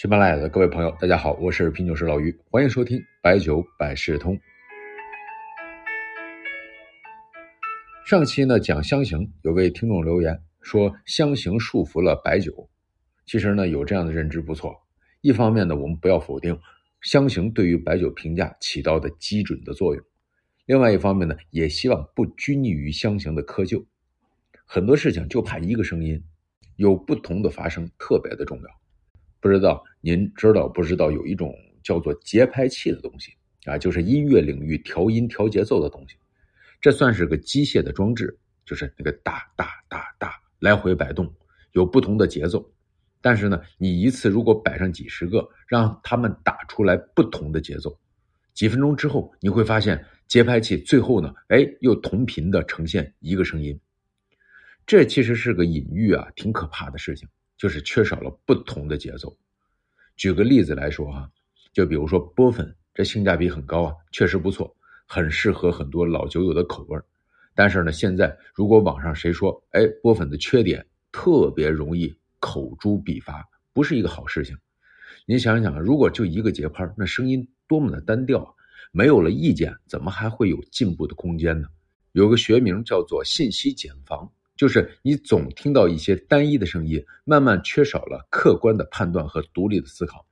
喜马拉雅的各位朋友，大家好，我是品酒师老于，欢迎收听白酒百事通。上期呢讲香型，有位听众留言说香型束缚了白酒。其实呢有这样的认知不错。一方面呢，我们不要否定香型对于白酒评价起到的基准的作用；另外一方面呢，也希望不拘泥于香型的窠臼。很多事情就怕一个声音有不同的发生，特别的重要。不知道您知道不知道有一种叫做节拍器的东西啊，就是音乐领域调音调节奏的东西。这算是个机械的装置，就是那个哒哒哒哒来回摆动，有不同的节奏。但是呢，你一次如果摆上几十个，让他们打出来不同的节奏，几分钟之后，你会发现节拍器最后呢，哎，又同频的呈现一个声音。这其实是个隐喻啊，挺可怕的事情。就是缺少了不同的节奏。举个例子来说哈，就比如说波粉，这性价比很高啊，确实不错，很适合很多老酒友的口味但是呢，现在如果网上谁说，哎，波粉的缺点特别容易口诛笔伐，不是一个好事情。你想想，如果就一个节拍，那声音多么的单调，没有了意见，怎么还会有进步的空间呢？有个学名叫做信息茧房。就是你总听到一些单一的声音，慢慢缺少了客观的判断和独立的思考。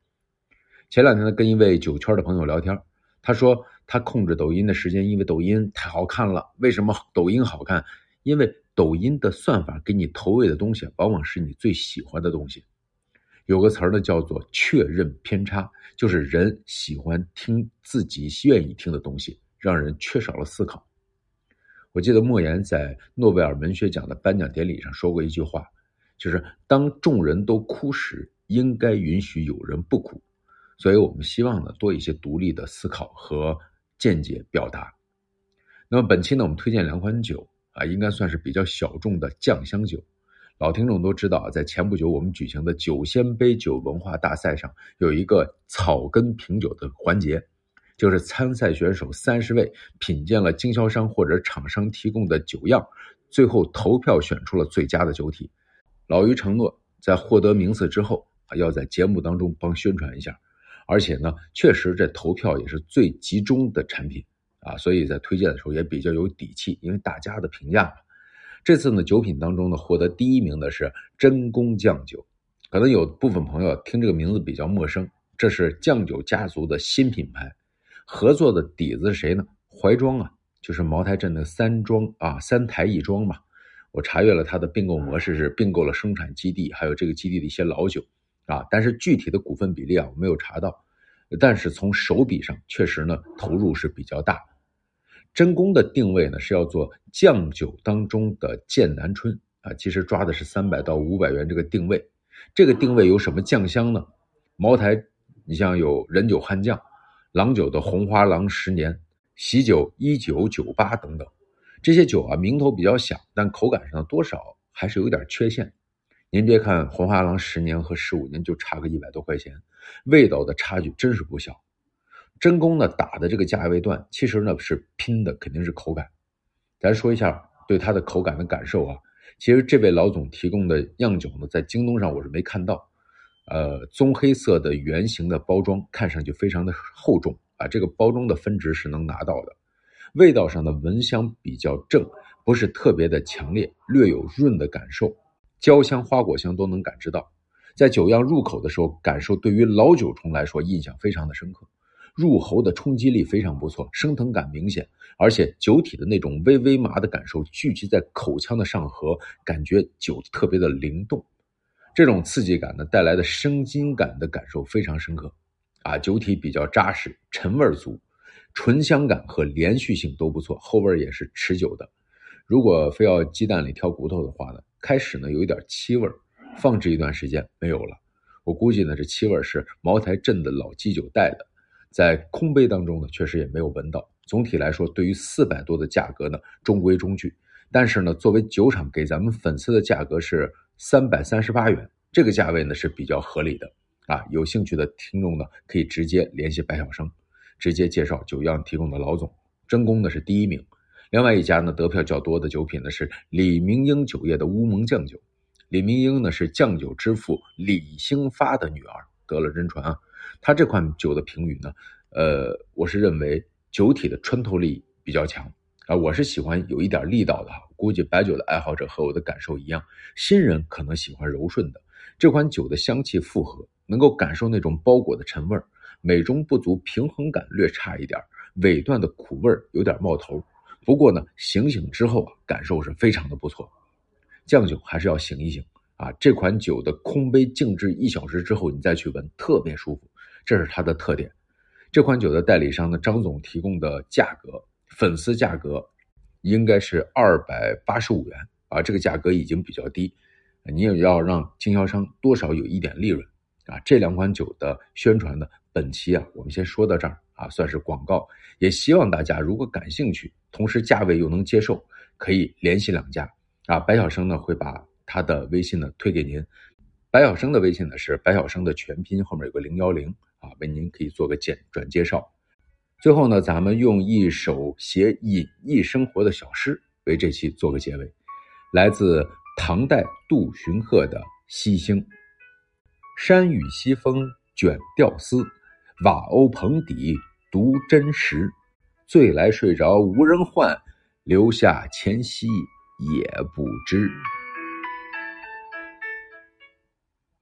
前两天呢，跟一位酒圈的朋友聊天，他说他控制抖音的时间，因为抖音太好看了。为什么抖音好看？因为抖音的算法给你投喂的东西，往往是你最喜欢的东西。有个词儿呢，叫做确认偏差，就是人喜欢听自己愿意听的东西，让人缺少了思考。我记得莫言在诺贝尔文学奖的颁奖典礼上说过一句话，就是当众人都哭时，应该允许有人不哭。所以我们希望呢多一些独立的思考和见解表达。那么本期呢，我们推荐两款酒啊，应该算是比较小众的酱香酒。老听众都知道啊，在前不久我们举行的酒仙杯酒文化大赛上，有一个草根品酒的环节。就是参赛选手三十位品鉴了经销商或者厂商提供的酒样，最后投票选出了最佳的酒体。老于承诺在获得名次之后啊，要在节目当中帮宣传一下。而且呢，确实这投票也是最集中的产品啊，所以在推荐的时候也比较有底气，因为大家的评价嘛。这次呢，酒品当中呢，获得第一名的是真宫酱酒。可能有部分朋友听这个名字比较陌生，这是酱酒家族的新品牌。合作的底子是谁呢？怀庄啊，就是茅台镇的三庄啊，三台一庄嘛。我查阅了它的并购模式，是并购了生产基地，还有这个基地的一些老酒啊。但是具体的股份比例啊，我没有查到。但是从手笔上，确实呢，投入是比较大。真宫的定位呢，是要做酱酒当中的剑南春啊。其实抓的是三百到五百元这个定位。这个定位有什么酱香呢？茅台，你像有人酒悍酱。郎酒的红花郎十年、喜酒一九九八等等，这些酒啊名头比较响，但口感上多少还是有点缺陷。您别看红花郎十年和十五年就差个一百多块钱，味道的差距真是不小。真宫呢打的这个价位段，其实呢是拼的肯定是口感。咱说一下对它的口感的感受啊，其实这位老总提供的样酒呢，在京东上我是没看到。呃，棕黑色的圆形的包装，看上去非常的厚重啊。这个包装的分值是能拿到的。味道上的闻香比较正，不是特别的强烈，略有润的感受，焦香、花果香都能感知到。在酒样入口的时候，感受对于老酒虫来说印象非常的深刻，入喉的冲击力非常不错，升腾感明显，而且酒体的那种微微麻的感受聚集在口腔的上颌，感觉酒特别的灵动。这种刺激感呢带来的生津感的感受非常深刻，啊，酒体比较扎实，陈味足，醇香感和连续性都不错，后味也是持久的。如果非要鸡蛋里挑骨头的话呢，开始呢有一点气味，放置一段时间没有了。我估计呢这气味是茅台镇的老基酒带的，在空杯当中呢确实也没有闻到。总体来说，对于四百多的价格呢中规中矩，但是呢作为酒厂给咱们粉丝的价格是。三百三十八元，这个价位呢是比较合理的啊！有兴趣的听众呢，可以直接联系白晓生，直接介绍酒样提供的老总。真宫呢是第一名，另外一家呢得票较多的酒品呢是李明英酒业的乌蒙酱酒。李明英呢是酱酒之父李兴发的女儿得了真传啊。他这款酒的评语呢，呃，我是认为酒体的穿透力比较强啊，我是喜欢有一点力道的哈。估计白酒的爱好者和我的感受一样，新人可能喜欢柔顺的。这款酒的香气复合，能够感受那种包裹的沉味儿，美中不足，平衡感略差一点，尾段的苦味儿有点冒头。不过呢，醒醒之后啊，感受是非常的不错。酱酒还是要醒一醒啊！这款酒的空杯静置一小时之后，你再去闻，特别舒服，这是它的特点。这款酒的代理商呢，张总提供的价格，粉丝价格应该是二百八十五元啊，这个价格已经比较低，你也要让经销商多少有一点利润啊。这两款酒的宣传呢，本期啊，我们先说到这儿啊，算是广告。也希望大家如果感兴趣，同时价位又能接受，可以联系两家。啊，白晓生呢会把他的微信呢推给您，白晓生的微信呢是白晓生的全拼后面有个零幺零啊，为您可以做个简转介绍。最后呢，咱们用一首写隐逸生活的小诗为这期做个结尾，来自唐代杜荀鹤的《西兴》：山雨西风卷钓丝，瓦瓯棚底独真实。醉来睡着无人唤，留下前夕。也不知。